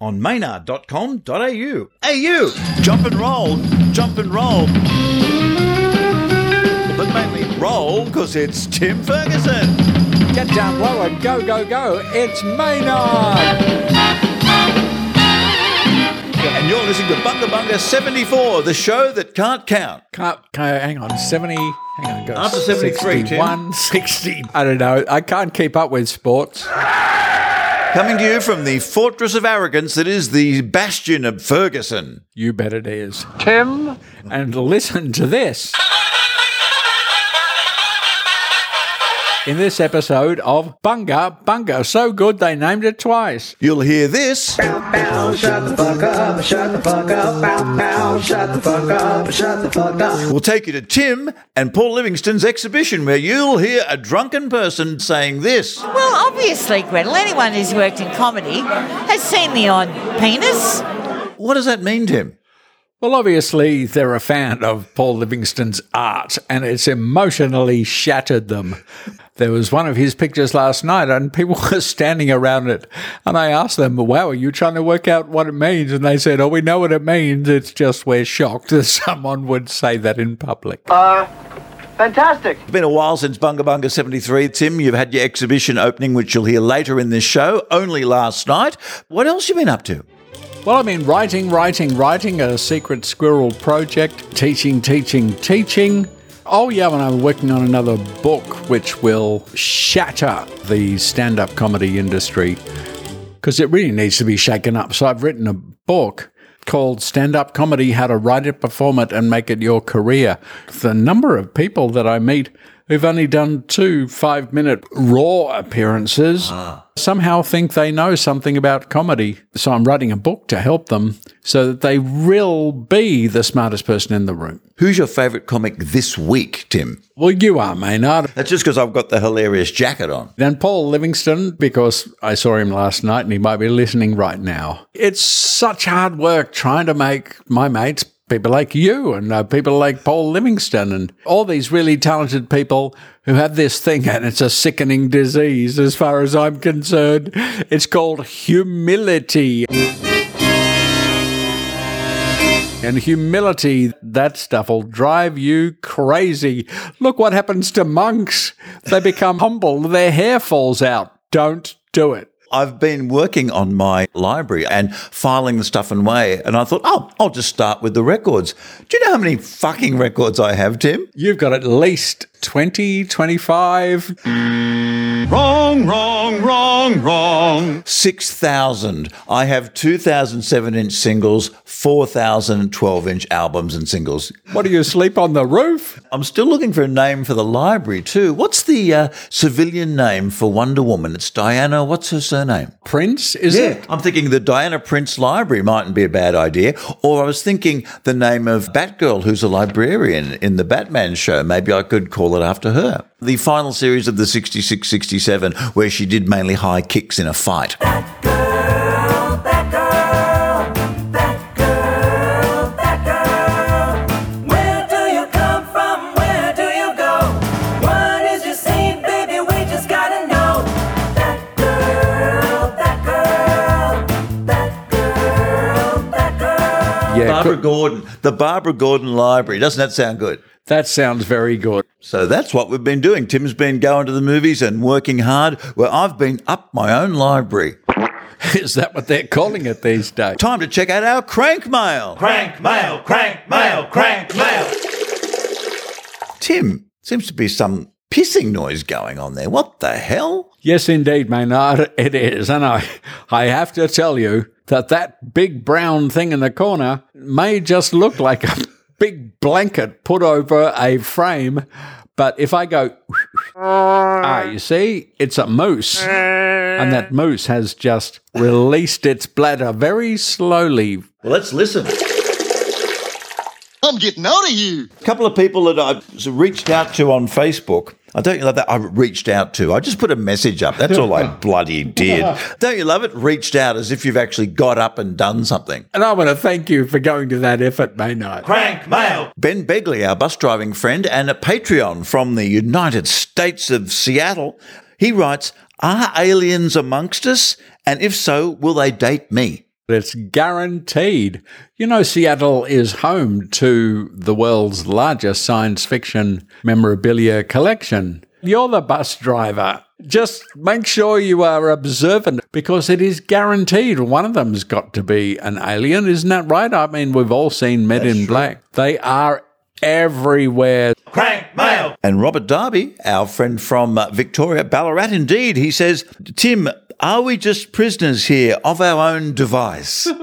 on maynard.com.au. AU! Jump and roll, jump and roll. But mainly roll because it's Tim Ferguson. Get down low and go, go, go. It's Maynard. And you're listening to Bunga Bunga 74, the show that can't count. Can't, can't, hang on, 70, hang on, go. After 73, Tim. 61, 60. I don't know. I can't keep up with sports. Coming to you from the fortress of arrogance that is the bastion of Ferguson. You bet it is. Tim. And listen to this. In this episode of Bunga Bunga, so good they named it twice. You'll hear this. Bow, bow, shut the fuck up, shut the fuck up, bow, bow, shut the fuck up, shut the fuck up. We'll take you to Tim and Paul Livingston's exhibition where you'll hear a drunken person saying this. Well, obviously, Gretel, anyone who's worked in comedy has seen the odd penis. What does that mean, Tim? Well, obviously, they're a fan of Paul Livingston's art, and it's emotionally shattered them. There was one of his pictures last night, and people were standing around it. And I asked them, Wow, are you trying to work out what it means? And they said, Oh, we know what it means. It's just we're shocked that someone would say that in public. Uh, fantastic. It's been a while since Bunga Bunga 73. Tim, you've had your exhibition opening, which you'll hear later in this show, only last night. What else you been up to? Well, I mean, writing, writing, writing, a secret squirrel project, teaching, teaching, teaching. Oh, yeah, and I'm working on another book which will shatter the stand up comedy industry because it really needs to be shaken up. So I've written a book called Stand Up Comedy How to Write It, Perform It, and Make It Your Career. The number of people that I meet who've only done two five minute raw appearances ah. somehow think they know something about comedy. So I'm writing a book to help them so that they will be the smartest person in the room. Who's your favourite comic this week, Tim? Well, you are, Maynard. That's just because I've got the hilarious jacket on. Then Paul Livingston, because I saw him last night and he might be listening right now. It's such hard work trying to make my mates people like you and uh, people like Paul Livingston and all these really talented people who have this thing and it's a sickening disease as far as I'm concerned. It's called humility. And humility, that stuff will drive you crazy. Look what happens to monks. They become humble, their hair falls out. Don't do it. I've been working on my library and filing the stuff away, and I thought, oh, I'll just start with the records. Do you know how many fucking records I have, Tim? You've got at least 20, 25. Wrong, wrong, wrong, wrong. 6,000. I have 2,007 inch singles, 4,000 12 inch albums and singles. What do you sleep on the roof? I'm still looking for a name for the library, too. What's the uh, civilian name for Wonder Woman? It's Diana. What's her surname? Prince, is it? I'm thinking the Diana Prince Library mightn't be a bad idea. Or I was thinking the name of Batgirl, who's a librarian in the Batman show. Maybe I could call it after her. The final series of the 66 67, where she did mainly high kicks in a fight. Where do you come from? Where do you go? What is your scene, baby? We just gotta know. That girl, that girl, that girl, that girl. Yeah, Barbara. Gordon, the Barbara Gordon Library. Doesn't that sound good? That sounds very good. So that's what we've been doing. Tim's been going to the movies and working hard, where I've been up my own library. Is that what they're calling it these days? Time to check out our crank mail. Crank mail, crank mail, crank mail. Tim, seems to be some pissing noise going on there. What the hell? Yes, indeed, Maynard, it is. And I, I have to tell you that that big brown thing in the corner may just look like a big blanket put over a frame. But if I go, ah, you see, it's a moose. And that moose has just released its bladder very slowly. Well, let's listen. I'm getting out of here. A couple of people that I've reached out to on Facebook. I don't you love that? I reached out to. I just put a message up. That's all I bloody did. Don't you love it? Reached out as if you've actually got up and done something. And I want to thank you for going to that effort, Maynard. Crank mail. Ben Begley, our bus driving friend and a Patreon from the United States of Seattle, he writes, Are aliens amongst us? And if so, will they date me? It's guaranteed. You know, Seattle is home to the world's largest science fiction memorabilia collection. You're the bus driver. Just make sure you are observant because it is guaranteed one of them's got to be an alien. Isn't that right? I mean, we've all seen Men in Black. They are everywhere. Crank mail. And Robert Darby, our friend from uh, Victoria, Ballarat, indeed, he says, Tim, are we just prisoners here of our own device?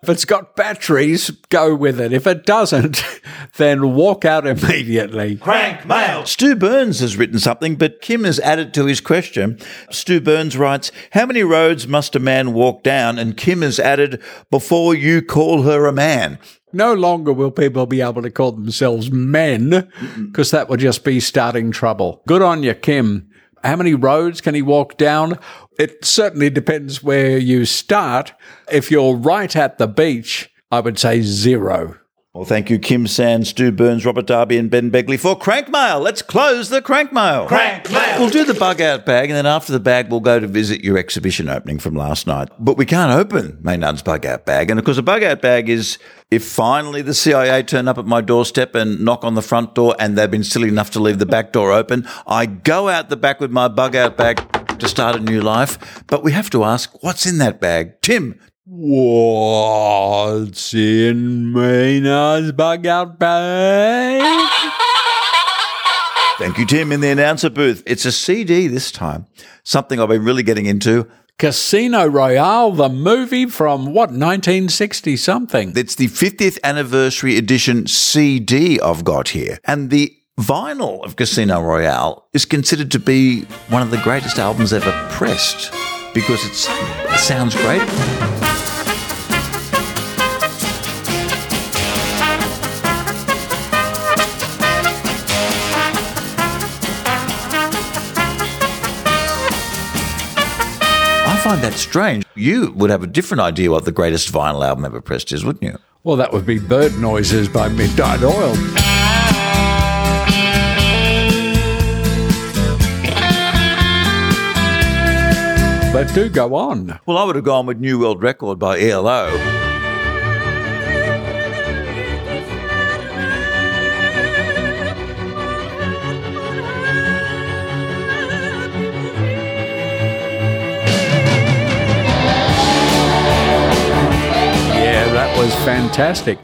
If it's got batteries, go with it. If it doesn't, then walk out immediately. Crank mail. Stu Burns has written something, but Kim has added to his question. Stu Burns writes, How many roads must a man walk down? And Kim has added, Before you call her a man. No longer will people be able to call themselves men because that would just be starting trouble. Good on you, Kim. How many roads can he walk down? It certainly depends where you start. If you're right at the beach, I would say zero. Well, thank you, Kim Sands, Stu Burns, Robert Darby, and Ben Begley for Crank Mail. Let's close the Crank Mail. Crank mail. We'll do the bug out bag, and then after the bag, we'll go to visit your exhibition opening from last night. But we can't open Maynard's bug out bag. And of course, a bug out bag is if finally the CIA turn up at my doorstep and knock on the front door and they've been silly enough to leave the back door open, I go out the back with my bug out bag to start a new life. But we have to ask, what's in that bag? Tim, What's in Maynard's bug out bag? Thank you, Tim, in the announcer booth. It's a CD this time, something I've been really getting into. Casino Royale, the movie from what, 1960 something? It's the 50th anniversary edition CD I've got here. And the vinyl of Casino Royale is considered to be one of the greatest albums ever pressed because it's, it sounds great. Find that strange. You would have a different idea what the greatest vinyl album ever pressed is, wouldn't you? Well, that would be Bird Noises by Midnight Oil. But do go on. Well, I would have gone with New World Record by ELO. Was fantastic.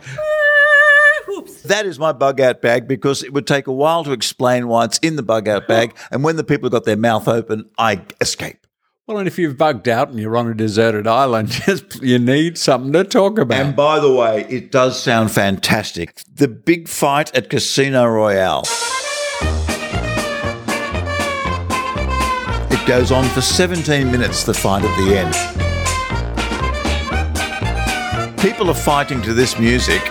That is my bug out bag because it would take a while to explain why it's in the bug out bag. And when the people got their mouth open, I escape. Well, and if you've bugged out and you're on a deserted island, you need something to talk about. And by the way, it does sound fantastic. The big fight at Casino Royale. It goes on for 17 minutes, the fight at the end. People are fighting to this music.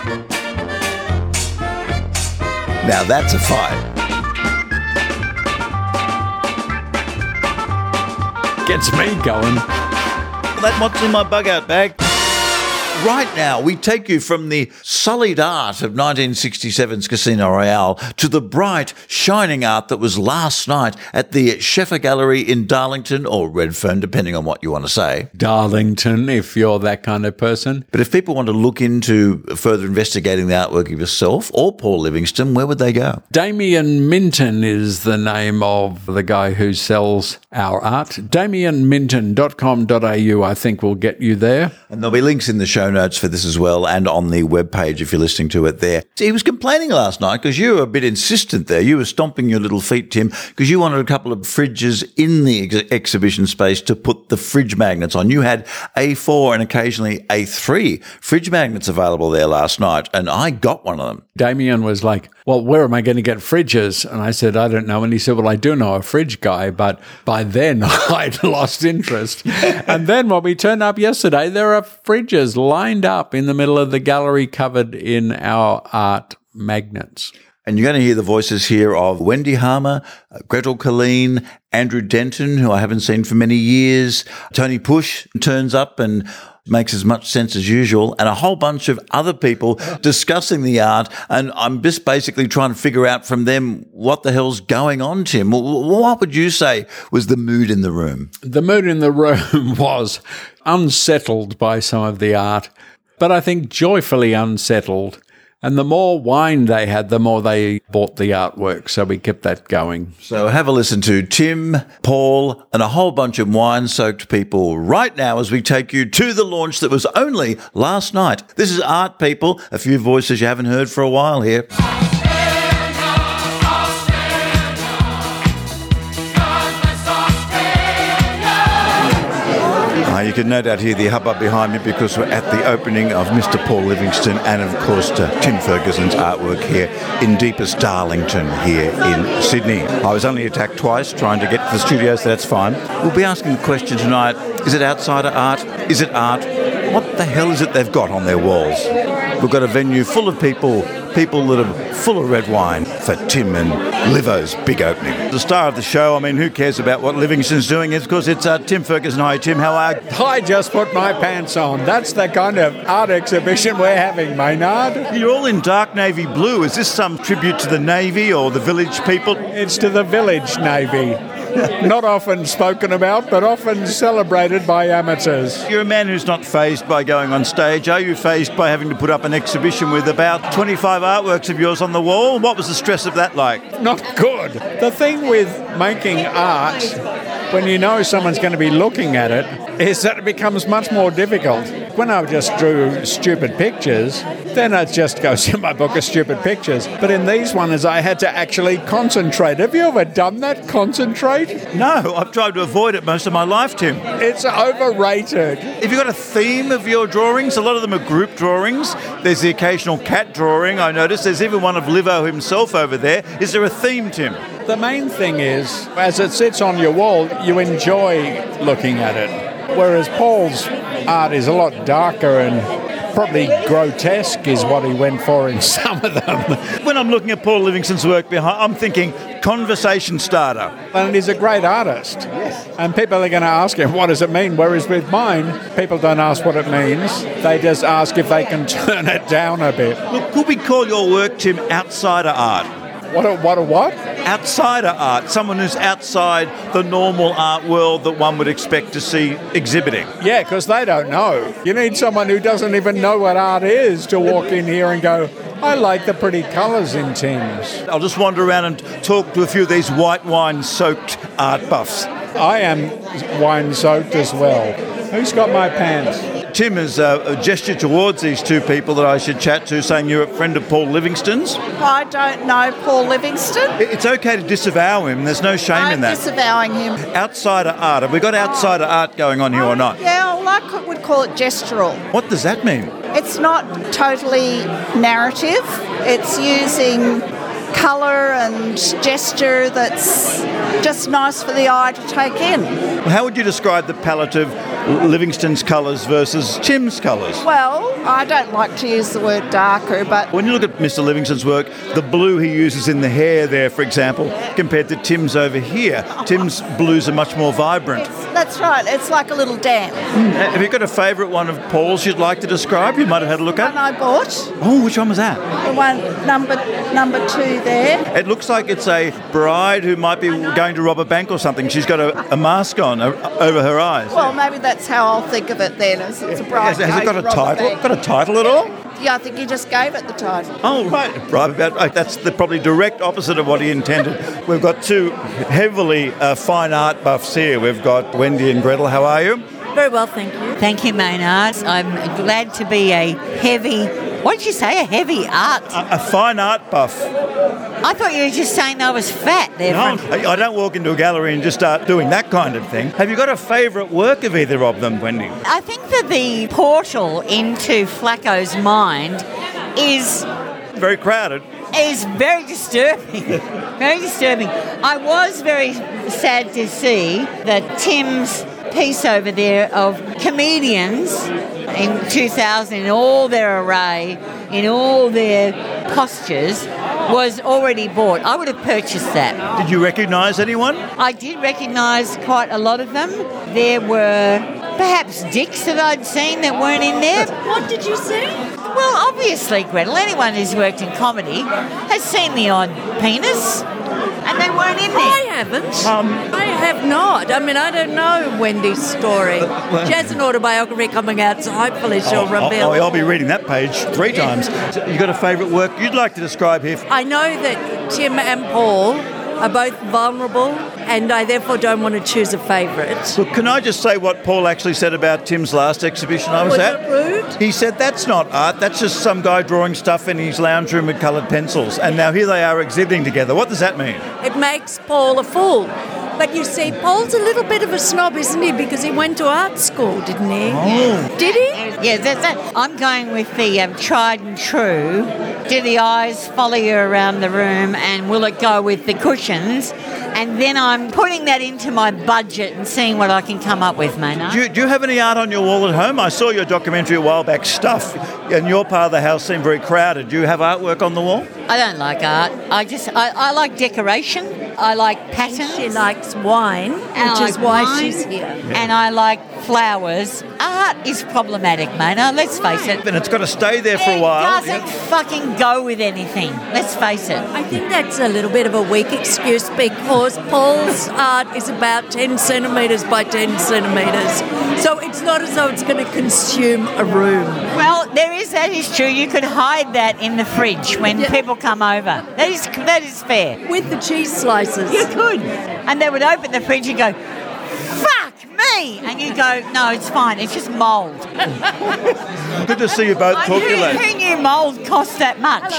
Now that's a fight. Gets me going. That what's in my bug out bag. Right now, we take you from the sullied art of 1967's Casino Royale to the bright, shining art that was last night at the Sheffer Gallery in Darlington or Redfern, depending on what you want to say. Darlington, if you're that kind of person. But if people want to look into further investigating the artwork of yourself or Paul Livingston, where would they go? Damien Minton is the name of the guy who sells our art. DamienMinton.com.au, I think, will get you there. And there'll be links in the show notes for this as well and on the webpage if you're listening to it there. He was complaining last night because you were a bit insistent there. You were stomping your little feet, Tim, because you wanted a couple of fridges in the ex- exhibition space to put the fridge magnets on. You had A4 and occasionally A3 fridge magnets available there last night, and I got one of them. Damien was like, Well, where am I going to get fridges? And I said, I don't know. And he said, Well, I do know a fridge guy, but by then I'd lost interest. and then when we turned up yesterday, there are fridges lined up in the middle of the gallery covered in our art magnets. And you're going to hear the voices here of Wendy Harmer, uh, Gretel Killeen, Andrew Denton, who I haven't seen for many years. Tony Push turns up and makes as much sense as usual, and a whole bunch of other people discussing the art. And I'm just basically trying to figure out from them what the hell's going on, Tim. Wh- wh- What would you say was the mood in the room? The mood in the room was unsettled by some of the art, but I think joyfully unsettled. And the more wine they had, the more they bought the artwork. So we kept that going. So have a listen to Tim, Paul, and a whole bunch of wine soaked people right now as we take you to the launch that was only last night. This is Art People, a few voices you haven't heard for a while here. You can no doubt hear the hubbub behind me because we're at the opening of Mr. Paul Livingston and, of course, Tim Ferguson's artwork here in deepest Darlington here in Sydney. I was only attacked twice trying to get to the studio, so that's fine. We'll be asking the question tonight is it outsider art? Is it art? What the hell is it they've got on their walls? We've got a venue full of people, people that are full of red wine for Tim and Livo's big opening. The star of the show, I mean, who cares about what Livingston's doing? It's because it's uh, Tim Ferguson. Hi, Tim. How are you? I just put my pants on. That's the kind of art exhibition we're having, Maynard. You're all in dark navy blue. Is this some tribute to the Navy or the village people? It's to the village navy. Not often spoken about, but often celebrated by amateurs. You're a man who's not phased by going on stage. Are you phased by having to put up an exhibition with about 25 artworks of yours on the wall? What was the stress of that like? Not good. The thing with making art, when you know someone's going to be looking at it, is that it becomes much more difficult. When I just drew stupid pictures, then it just go in my book of stupid pictures. But in these ones, I had to actually concentrate. Have you ever done that? Concentrate? No, I've tried to avoid it most of my life, Tim. It's overrated. Have you got a theme of your drawings? A lot of them are group drawings. There's the occasional cat drawing, I noticed. There's even one of Livo himself over there. Is there a theme, Tim? The main thing is, as it sits on your wall, you enjoy looking at it. Whereas Paul's art is a lot darker and probably grotesque, is what he went for in some of them. When I'm looking at Paul Livingston's work behind, I'm thinking conversation starter. And he's a great artist. And people are going to ask him, what does it mean? Whereas with mine, people don't ask what it means. They just ask if they can turn it down a bit. Look, could we call your work, Tim, outsider art? What a, what a what? Outsider art, someone who's outside the normal art world that one would expect to see exhibiting. Yeah, because they don't know. You need someone who doesn't even know what art is to walk in here and go, I like the pretty colours in Tim's. I'll just wander around and talk to a few of these white wine soaked art buffs. I am wine soaked as well. Who's got my pants? Tim has uh, gestured towards these two people that I should chat to, saying you're a friend of Paul Livingston's. I don't know Paul Livingston. It's okay to disavow him, there's no shame I'm in that. disavowing him. Outsider art, have we got outsider art going on here or not? Yeah, well, I would call it gestural. What does that mean? It's not totally narrative. It's using colour and gesture that's just nice for the eye to take in. How would you describe the palette of Livingston's colours versus Tim's colours? Well, I don't like to use the word darker, but When you look at Mr. Livingston's work, the blue he uses in the hair there, for example, compared to Tim's over here, Tim's blues are much more vibrant. that's right. It's like a little dance. Mm. Have you got a favourite one of Paul's you'd like to describe? You might have had a look at. I bought Oh, which one was that? the one number number two there. It looks like it's a bride who might be going to rob a bank or something. She's got a, a mask on over her eyes. Well, maybe that's how I'll think of it then. As it's a bride. has, has it got a title? bank. Got a title at all? Yeah, I think you just gave it the title. Oh, right. Right, about, right. That's the probably direct opposite of what he intended. We've got two heavily uh, fine art buffs here. We've got Wendy and Gretel. How are you? Very well, thank you. Thank you, Maynard. I'm glad to be a heavy, what did you say, a heavy art? A, a fine art buff. I thought you were just saying I was fat there. No, I I don't walk into a gallery and just start doing that kind of thing. Have you got a favourite work of either of them, Wendy? I think that the portal into Flacco's mind is Very crowded. is very disturbing. very disturbing. I was very sad to see that Tim's piece over there of comedians in 2000 in all their array, in all their postures, was already bought. I would have purchased that. Did you recognise anyone? I did recognise quite a lot of them. There were perhaps dicks that I'd seen that weren't in there. What did you see? Well, obviously, Gretel, anyone who's worked in comedy has seen the odd penis, and they weren't been in I haven't. Um, I have not. I mean, I don't know Wendy's story. she has an autobiography coming out, so hopefully she'll I'll, reveal. I'll, I'll be reading that page three times. You got a favourite work you'd like to describe here? I know that Tim and Paul are both vulnerable, and I therefore don't want to choose a favourite. Look, can I just say what Paul actually said about Tim's last exhibition I was, Was at? rude? He said that's not art, that's just some guy drawing stuff in his lounge room with coloured pencils. And now here they are exhibiting together. What does that mean? It makes Paul a fool. But you see, Paul's a little bit of a snob, isn't he? Because he went to art school, didn't he? Oh. Did he? Yeah, that's that. I'm going with the um, tried and true. Do the eyes follow you around the room, and will it go with the cushions? And then I'm putting that into my budget and seeing what I can come up with, Maynard. Do you, do you have any art on your wall at home? I saw your documentary a while back, Stuff, and your part of the house seemed very crowded. Do you have artwork on the wall? I don't like art. I just I, I like decoration. I like patterns. She likes wine, which and I is why wine, she's here. And I like flowers. Art is problematic, Maynard. Let's face it. And it's got to stay there for a while. It doesn't fucking go with anything. Let's face it. I think that's a little bit of a weak excuse because Paul's art is about 10 centimetres by 10 centimetres. So it's not as though it's going to consume a room. Well, there is that is true. You could hide that in the fridge when Yeah. people come over. That is that is fair. With the cheese slices. You could, and they would open the fridge and go, "Fuck me," and you go, "No, it's fine. It's just mould. Good to see you both talk to you who, later. who knew mould cost that much?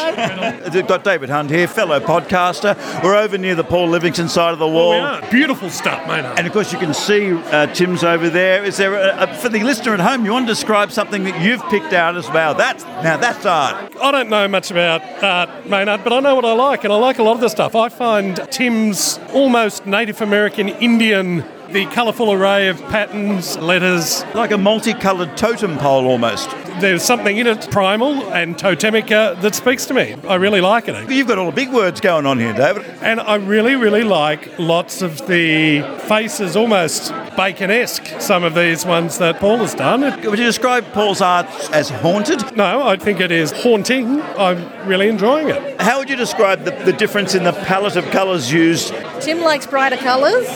We've got David Hunt here, fellow podcaster. We're over near the Paul Livingston side of the wall. We are. Beautiful stuff, mate. And of course, you can see uh, Tim's over there. Is there a, a, for the listener at home? You want to describe something that you've picked out as well? That's now that's art. I don't know much about art, Maynard, but I know what I like, and I like a lot of the stuff. I find Tim's almost Native American Indian, the colourful array of patterns, letters. Like a multicoloured totem pole almost. There's something in it, primal and totemic, uh, that speaks to me. I really like it. You've got all the big words going on here, David. And I really, really like lots of the faces, almost bacon-esque, some of these ones that Paul has done. Would you describe Paul's art as haunted? no, I think it is haunting. I'm really enjoying it. How would you describe the, the difference in the palette of colours used? Tim likes brighter colours.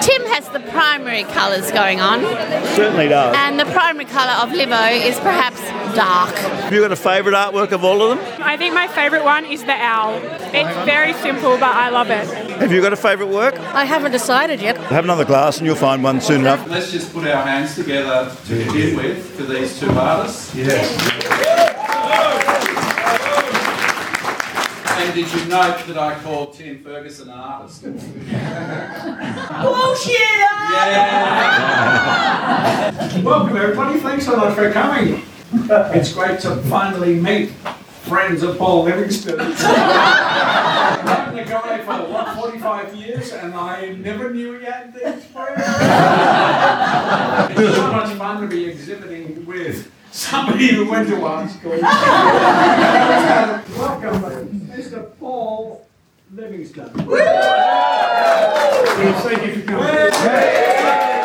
Tim has the primary colours going on, Certainly does. and the primary colour of Livo is perhaps dark. Have you got a favourite artwork of all of them? I think my favourite one is the owl. It's very simple, but I love it. Have you got a favourite work? I haven't decided yet. Have another glass and you'll find one soon enough. Let's just put our hands together to begin with for these two artists. And did you note that I called Tim Ferguson an artist? Bullshit! Welcome, everybody. Thanks so much for coming. It's great to finally meet friends of Paul Livingston. I've known the guy for what, 45 years, and I never knew he had these friends. It's so much fun to be exhibiting with somebody who went to art school. Welcome, Mr. Paul Livingston. Thank you for coming.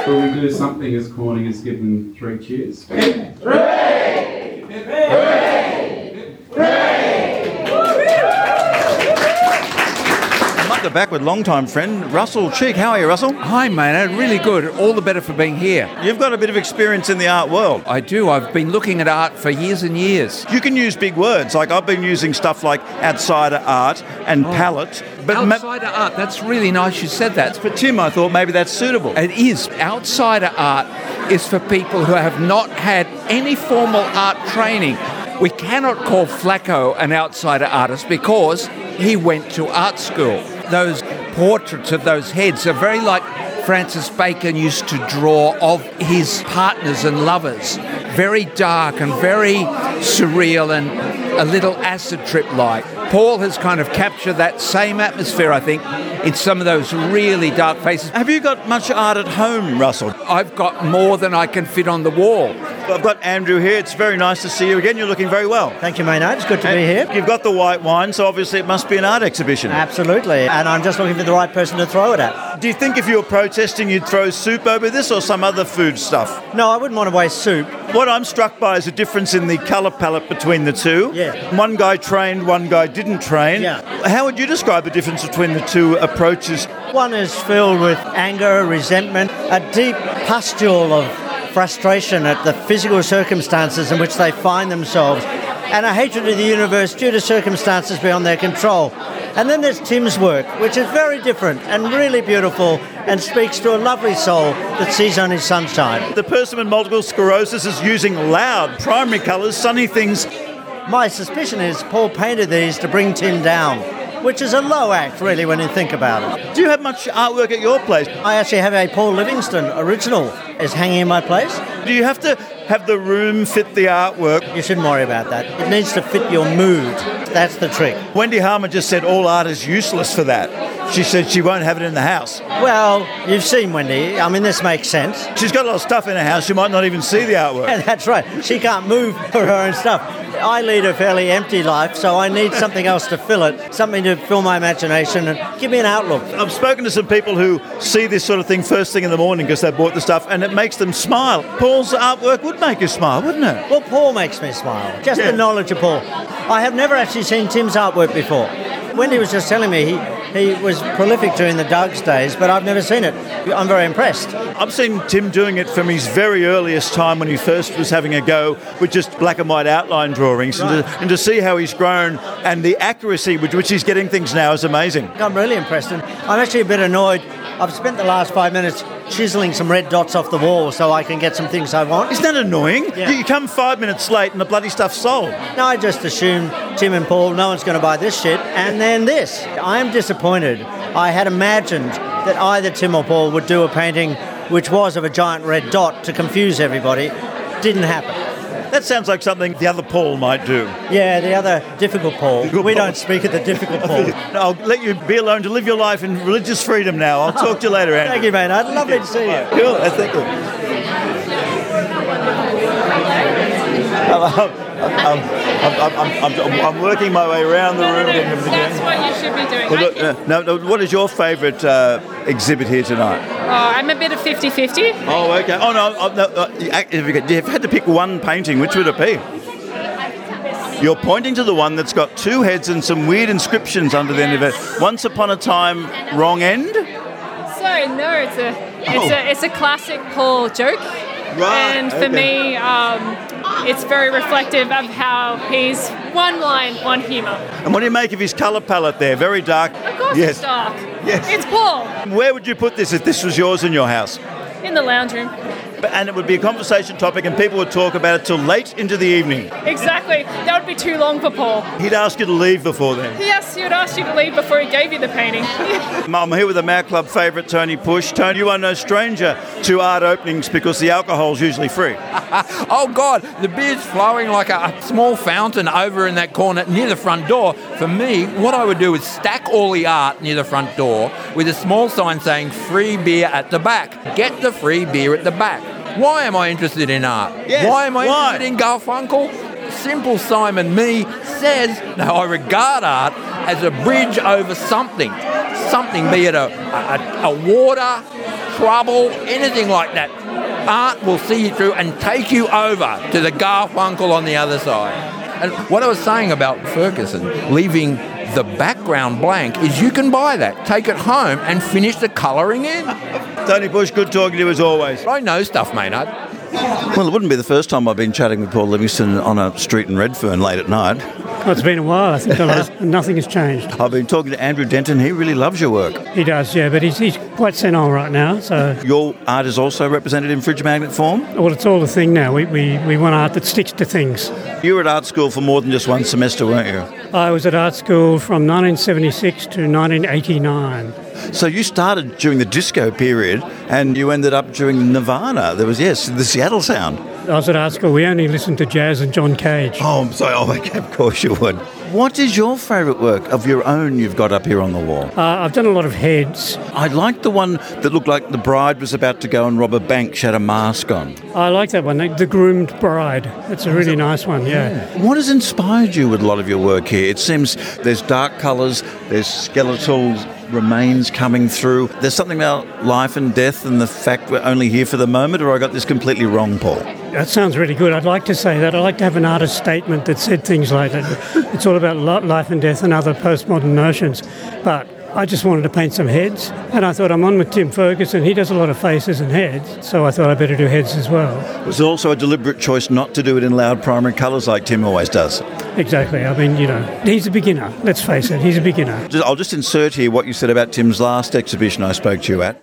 Will we do something as corny as give them three cheers? I'm up the back with longtime friend Russell Cheek. How are you, Russell? Hi, Maynard. Uh, really good. All the better for being here. You've got a bit of experience in the art world. I do. I've been looking at art for years and years. You can use big words. Like I've been using stuff like outsider art and oh. palette. But ma- Outsider art, that's really nice you said that. for Tim, I thought maybe that's suitable. It is. Outsider art is for people who have not had any formal art training. We cannot call Flacco an outsider artist because he went to art school. Those portraits of those heads are very like Francis Bacon used to draw of his partners and lovers. Very dark and very surreal and a little acid trip like. Paul has kind of captured that same atmosphere, I think, in some of those really dark faces. Have you got much art at home, Russell? I've got more than I can fit on the wall. I've got Andrew here. It's very nice to see you again. You're looking very well. Thank you, Maynard. It's good to And be here. You've got the white wine, so obviously it must be an art exhibition. Absolutely. And I'm just looking for the right person to throw it at. Do you think if you were protesting, you'd throw soup over this or some other food stuff? No, I wouldn't want to waste soup. What I'm struck by is a difference in the colour palette between the two. Yeah. One guy trained, one guy didn't didn't train. How would you describe the difference between the two approaches? One is filled with anger, resentment, a deep pustule of frustration at the physical circumstances in which they find themselves, and a hatred of the universe due to circumstances beyond their control. And then there's Tim's work, which is very different and really beautiful and speaks to a lovely soul that sees only sunshine. The person with multiple sclerosis is using loud primary colours, sunny things. My suspicion is Paul painted these to bring Tim down, which is a low act, really, when you think about it. Do you have much artwork at your place? I actually have a Paul Livingston original is hanging in my place. Do you have to have the room fit the artwork? You shouldn't worry about that. It needs to fit your mood. That's the trick. Wendy Harmer just said all art is useless for that. She said she won't have it in the house. Well, you've seen Wendy. I mean, this makes sense. She's got a lot of stuff in her house. She might not even see the artwork. And that's right. She can't move for her own stuff. I lead a fairly empty life, so I need something else to fill it, something to fill my imagination and give me an outlook. I've spoken to some people who see this sort of thing first thing in the morning because they bought the stuff and it makes them smile. Paul's artwork would make you smile, wouldn't it? Well, Paul makes me smile. Just Yeah. the knowledge of Paul. I have never actually seen Tim's artwork before. Wendy was just telling me he, he was prolific during the Doug's days, but I've never seen it. I'm very impressed. I've seen Tim doing it from his very earliest time when he first was having a go with just black and white outline drawings, and, to, and to see how he's grown and the accuracy with which he's getting things now is amazing. I'm really impressed, and I'm actually a bit annoyed. I've spent the last five minutes chiseling some red dots off the wall so I can get some things I want. Isn't that annoying? Yeah. You come five minutes late and the bloody stuff's sold. No, I just assumed Tim and Paul, no one's going to buy this shit, and then this. I am disappointed. I had imagined that either Tim or Paul would do a painting which was of a giant red dot to confuse everybody. Didn't happen. That sounds like something the other Paul might do. Yeah, the other difficult Paul. We don't speak at the difficult Paul. I'll let you be alone to live your life in religious freedom now. I'll talk to you later, Andrew. Thank you, mate. I'd love to see you. Cool, thank you. I'm, I'm, I'm, I'm, I'm, I'm working my way around the room. That's what you should be doing. Well, look, uh, no, no, what is your favourite uh, exhibit here tonight? Oh, I'm a bit of 50 50. Oh, okay. Oh, no, no uh, you if you if you had to pick one painting, which would it be? You're pointing to the one that's got two heads and some weird inscriptions under the end of it. Once upon a time, wrong end? So, no, it's a, it's, Oh. a, it's a classic Paul joke. Right, And for okay. me, um, it's very reflective of how he's one line, one humour. And what do you make of his colour palette there? Very dark. Of course, yes. it's dark. Yes. It's Paul Where would you put this if this was yours in your house? in the lounge room. But- And it would be a conversation topic, and people would talk about it till late into the evening. Exactly. That would be too long for Paul. He'd ask you to leave before then. Yes, he would ask you to leave before he gave you the painting. I'm here with the Mad Club favourite, Tony Push. Tony, you are no stranger to art openings because the alcohol's usually free. oh God, the beer's flowing like a, a small fountain over in that corner near the front door. For me, what I would do is stack all the art near the front door with a small sign saying free beer at the back. Get the free beer at the back. Why am I interested in art? Yes, why am I why? interested in Garfunkel? Simple Simon Me says that I regard art as a bridge over something. Something, be it a, a, a water, trouble, anything like that. Art will see you through and take you over to the Garfunkel on the other side. And what I was saying about Ferguson leaving the background blank is you can buy that, take it home, and finish the colouring in. Tony Bush, good talking to you as always. I know stuff, Maynard. Well, it wouldn't be the first time I've been chatting with Paul Livingston on a street in Redfern late at night. Well, it's been a while. I think the last, nothing has changed. I've been talking to Andrew Denton. He really loves your work. He does, yeah, but he's, he's quite senile right now. So, Your art is also represented in fridge magnet form. well, it's all a thing now. We, we, we want art that sticks to things. You were at art school for more than just one semester, weren't you? I was at art school from 1976 to 1989. So you started during the disco period, and you ended up during Nirvana. There was yes, the Seattle sound. I was at art school. We only listened to jazz and John Cage. Oh, I'm sorry. Oh, okay, of course you would. What is your favourite work of your own you've got up here on the wall? Uh, I've done a lot of heads. I like the one that looked like the bride was about to go and rob a bank. She had a mask on. I like that one, the, the Groomed Bride. It's a really nice one, yeah. What has inspired you with a lot of your work here? It seems there's dark colours, there's skeletal remains coming through. There's something about life and death and the fact we're only here for the moment, or I got this completely wrong, Paul? That sounds really good. I'd like to say that. I'd like to have an artist statement that said things like that. It's all about life and death and other postmodern notions. But I just wanted to paint some heads, and I thought I'm on with Tim Ferguson. He does a lot of faces and heads, so I thought I'd better do heads as well. It was also a deliberate choice not to do it in loud primary colours like Tim always does. Exactly. I mean, you know, he's a beginner. Let's face it, he's a beginner. I'll just insert here what you said about Tim's last exhibition I spoke to you at.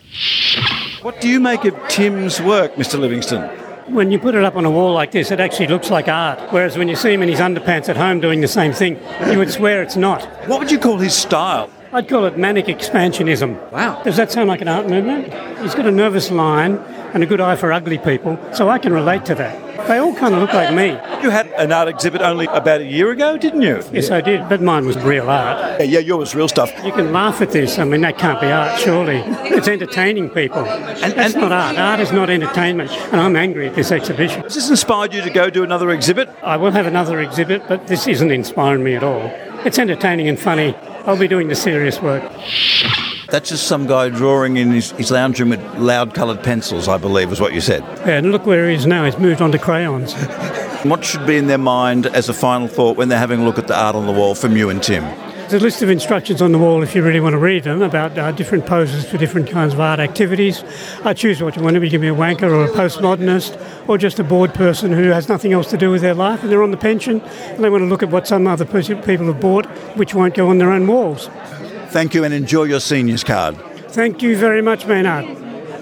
What do you make of Tim's work, Mr. Livingston? When you put it up on a wall like this, it actually looks like art. Whereas when you see him in his underpants at home doing the same thing, you would swear it's not. What would you call his style? I'd call it manic expansionism. Wow. Does that sound like an art movement? He's got a nervous line and a good eye for ugly people, so I can relate to that. They all kind of look like me. You had an art exhibit only about a year ago, didn't you? Yes, I did, but mine was real art. Yeah, yeah yours was real stuff. You can laugh at this. I mean, that can't be art, surely. It's entertaining people. And That's not art. Art is not entertainment, and I'm angry at this exhibition. Has this inspired you to go do another exhibit? I will have another exhibit, but this isn't inspiring me at all. It's entertaining and funny. I'll be doing the serious work. That's just some guy drawing in his, his lounge room with loud coloured pencils, I believe, is what you said. Yeah, and look where he is now. He's moved on to crayons. What should be in their mind as a final thought when they're having a look at the art on the wall from you and Tim? There's a list of instructions on the wall if you really want to read them about uh, different poses for different kinds of art activities. I choose what you want to be. You can be a wanker or a postmodernist or just a bored person who has nothing else to do with their life and they're on the pension and they want to look at what some other people have bought which won't go on their own walls. Thank you and enjoy your seniors card. Thank you very much, Maynard.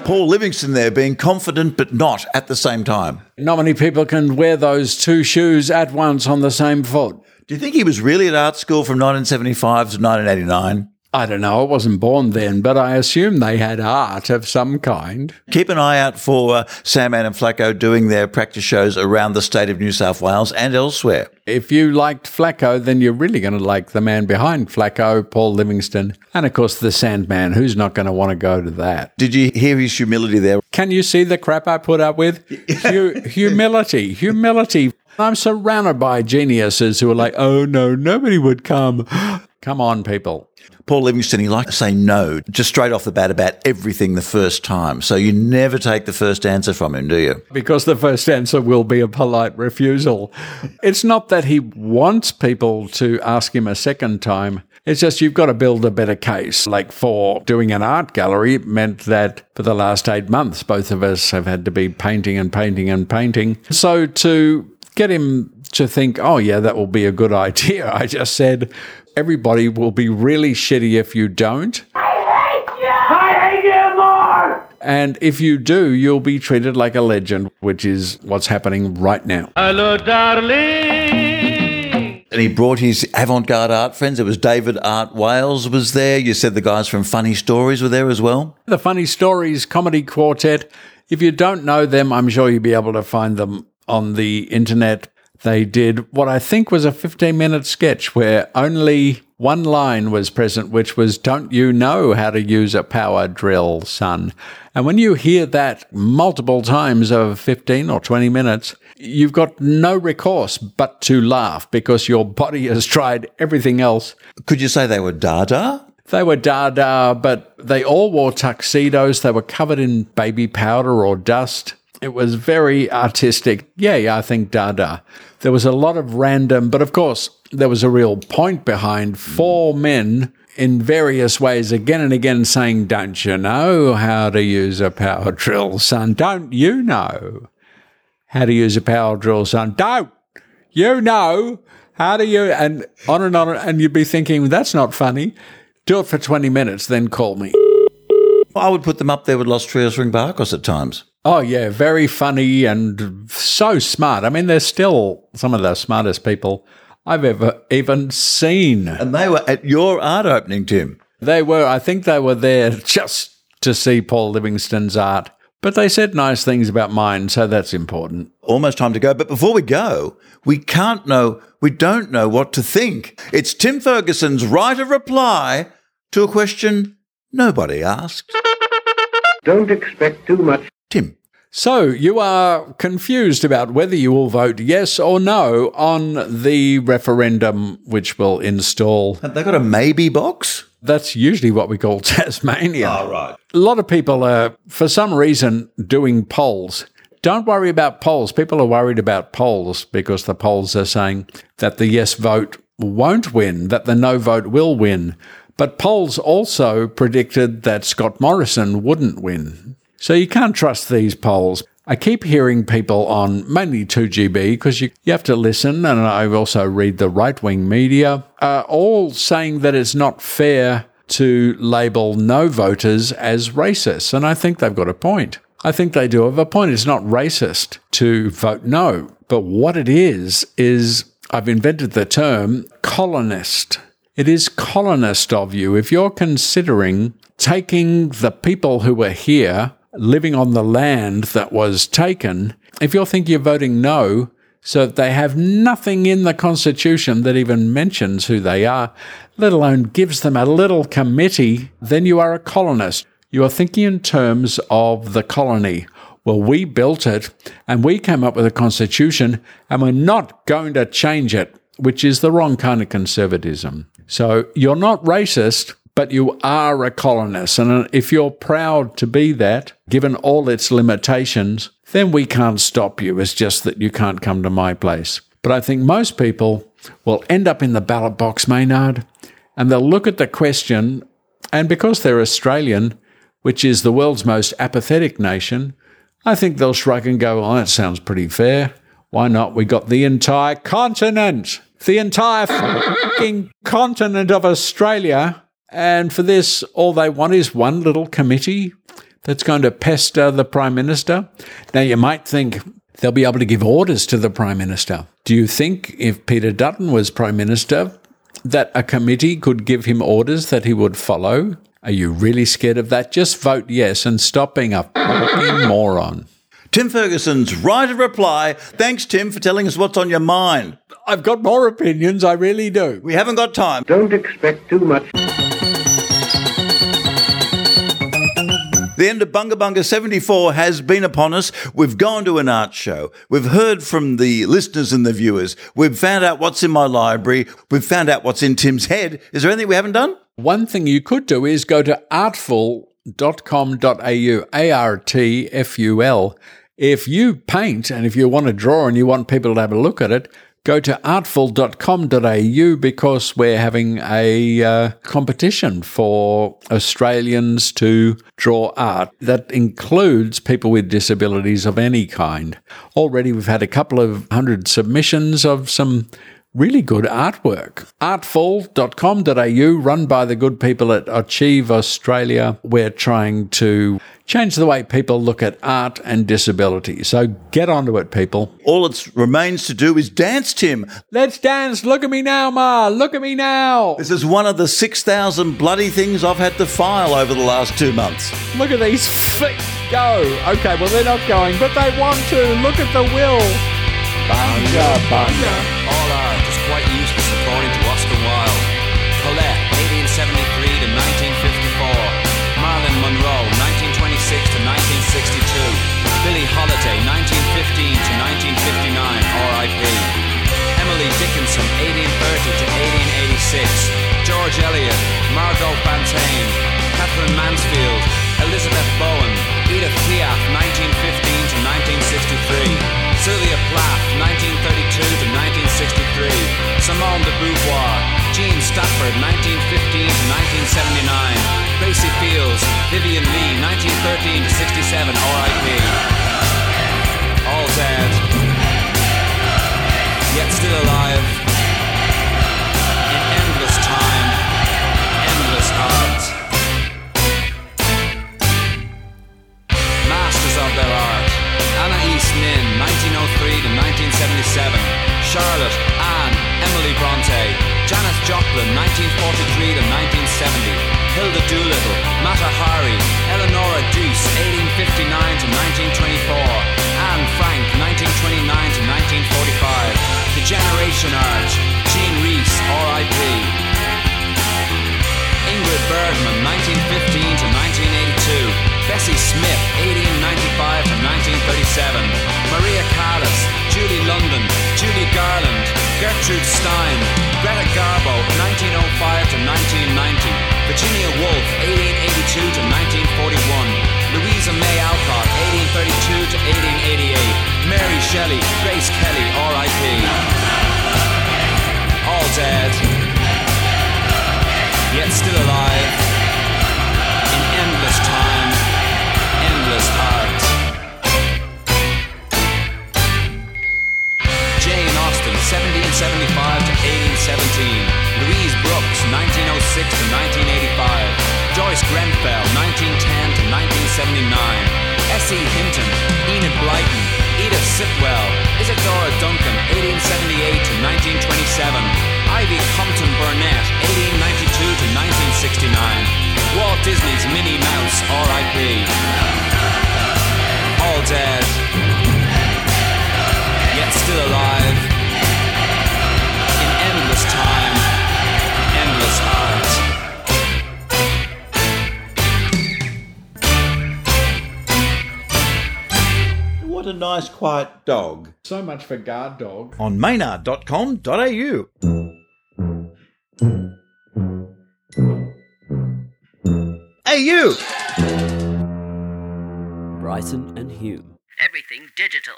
Paul Livingston there being confident but not at the same time. Not many people can wear those two shoes at once on the same foot. Do you think he was really at art school from 1975 to 1989? I don't know. I wasn't born then, but I assume they had art of some kind. Keep an eye out for uh, Sandman and Flacco doing their practice shows around the state of New South Wales and elsewhere. If you liked Flacco, then you're really going to like the man behind Flacco, Paul Livingston, and of course the Sandman. Who's not going to want to go to that? Did you hear his humility there? Can you see the crap I put up with? Hu- humility, humility. I'm surrounded by geniuses who are like, oh no, nobody would come. Come on, people. Paul Livingston, he liked to say no just straight off the bat about everything the first time. So you never take the first answer from him, do you? Because the first answer will be a polite refusal. It's not that he wants people to ask him a second time. It's just you've got to build a better case. Like for doing an art gallery, it meant that for the last eight months, both of us have had to be painting and painting and painting. So to get him to think, oh, yeah, that will be a good idea, I just said, everybody will be really shitty if you don't. I hate you more! And if you do, you'll be treated like a legend, which is what's happening right now. Hello, darling. And he brought his avant-garde art friends. It was David Art Wales was there. You said the guys from Funny Stories were there as well. The Funny Stories Comedy Quartet. If you don't know them, I'm sure you'll be able to find them on the internet. They did what I think was a 15 minute sketch where only one line was present, which was, Don't you know how to use a power drill, son? And when you hear that multiple times over 15 or 20 minutes, you've got no recourse but to laugh because your body has tried everything else. Could you say they were Dada? They were Dada, but they all wore tuxedos. They were covered in baby powder or dust. It was very artistic. Yeah, yeah, I think Dada. There was a lot of random, but of course, there was a real point behind four men in various ways, again and again, saying, Don't you know how to use a power drill, son? Don't you know how to use a power drill, son? Don't you know how do you? And on and on. And you'd be thinking, That's not funny. Do it for 20 minutes, then call me. I would put them up there with Los Trios Ringbarkus at times. Oh, yeah, very funny and so smart. I mean, they're still some of the smartest people I've ever even seen. And they were at your art opening, Tim. They were, I think they were there just to see Paul Livingston's art. But they said nice things about mine, so that's important. Almost time to go. But before we go, we can't know, we don't know what to think. It's Tim Ferguson's right of reply to a question nobody asked. Don't expect too much. Tim. So you are confused about whether you will vote yes or no on the referendum which will install. Have they got a maybe box? That's usually what we call Tasmania. Oh, right. A lot of people are, for some reason, doing polls. Don't worry about polls. People are worried about polls because the polls are saying that the yes vote won't win, that the no vote will win. But polls also predicted that Scott Morrison wouldn't win. So you can't trust these polls. I keep hearing people on mainly 2GB because you, you have to listen, and I also read the right wing media, uh, all saying that it's not fair to label no voters as racist. And I think they've got a point. I think they do have a point. It's not racist to vote no. But what it is, is I've invented the term colonist. It is colonist of you. If you're considering taking the people who were here, living on the land that was taken, if you're thinking you're voting no, so that they have nothing in the Constitution that even mentions who they are, let alone gives them a little committee, then you are a colonist. You are thinking in terms of the colony. Well, we built it and we came up with a constitution and we're not going to change it, which is the wrong kind of conservatism. So you're not racist, but you are a colonist. And uh, if you're proud to be that, given all its limitations, then we can't stop you. It's just that you can't come to my place. But I think most people will end up in the ballot box, Maynard, and they'll look at the question, and because they're Australian, which is the world's most apathetic nation, I think they'll shrug and go, oh, that sounds pretty fair. Why not? We got the entire continent, the entire fucking continent of Australia. And for this, all they want is one little committee that's going to pester the Prime Minister. Now, you might think they'll be able to give orders to the Prime Minister. Do you think if Peter Dutton was Prime Minister, that a committee could give him orders that he would follow? Are you really scared of that? Just vote yes and stop being a fucking moron. Tim Ferguson's right of reply. Thanks, Tim, for telling us what's on your mind. I've got more opinions, I really do. We haven't got time. Don't expect too much. The end of Bunga Bunga 74 has been upon us. We've gone to an art show. We've heard from the listeners and the viewers. We've found out what's in my library. We've found out what's in Tim's head. Is there anything we haven't done? One thing you could do is go to artful.com.au, A R T F U L. If you paint and if you want to draw and you want people to have a look at it, go to artful.com.au because we're having a uh, competition for Australians to draw art that includes people with disabilities of any kind. Already we've had a couple of hundred submissions of some really good artwork. Artful.com.au, run by the good people at Achieve Australia. We're trying to change the way people look at art and disability. So get onto it, people. All it remains to do is dance, Tim. Let's dance. Look at me now, Ma. Look at me now. This is one of the 6,000 bloody things I've had to file over the last two months. Look at these feet go. Okay, well, they're not going, but they want to. Look at the will. Bunga, bunga. All 1886. George Eliot, Margot Fonteyn, Katherine Mansfield, Elizabeth Bowen, Edith Piaf, 1915 to 1963. Sylvia Plath, 1932 to 1963. Simone de Beauvoir, Jean Stafford, 1915 to 1979. Gracie Fields, Vivien Leigh, 1913 to 67, RIP. All dead, yet still alive. Sitwell, Isadora Duncan, 1878 to 1927. Ivy Compton Burnett, 1892 to 1969. Walt Disney's Minnie Mouse, R.I.P. All dead, yet still alive. Nice, quiet dog. So much for guard dog. On maynard.com.au. Hey, you! Bryson and Hume. Everything digital.